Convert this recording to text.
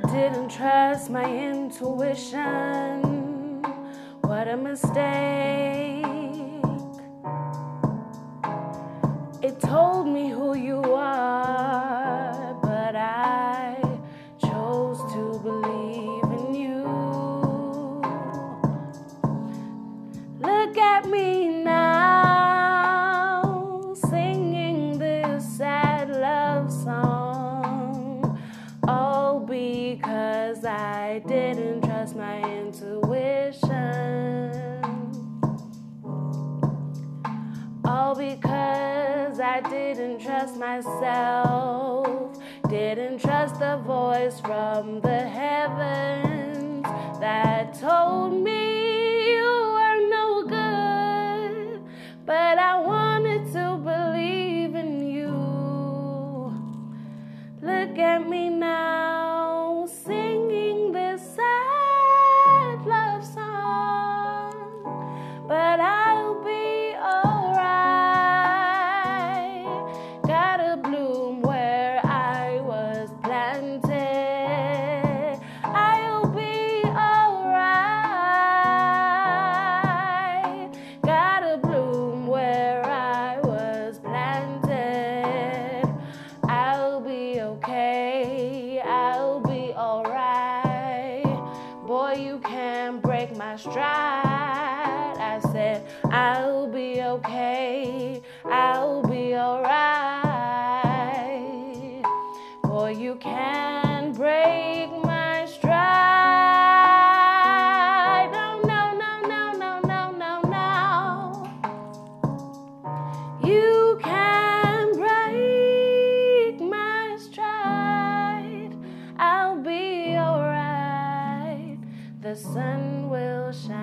didn't trust my intuition. What a mistake. It told me who you I didn't trust my intuition. All because I didn't trust myself, didn't trust the voice from the heavens that told me you were no good. But I wanted to believe in you. Look at me now, you can't break my stride. I said, I'll be okay. I'll be alright. Boy, you can't the sun will shine.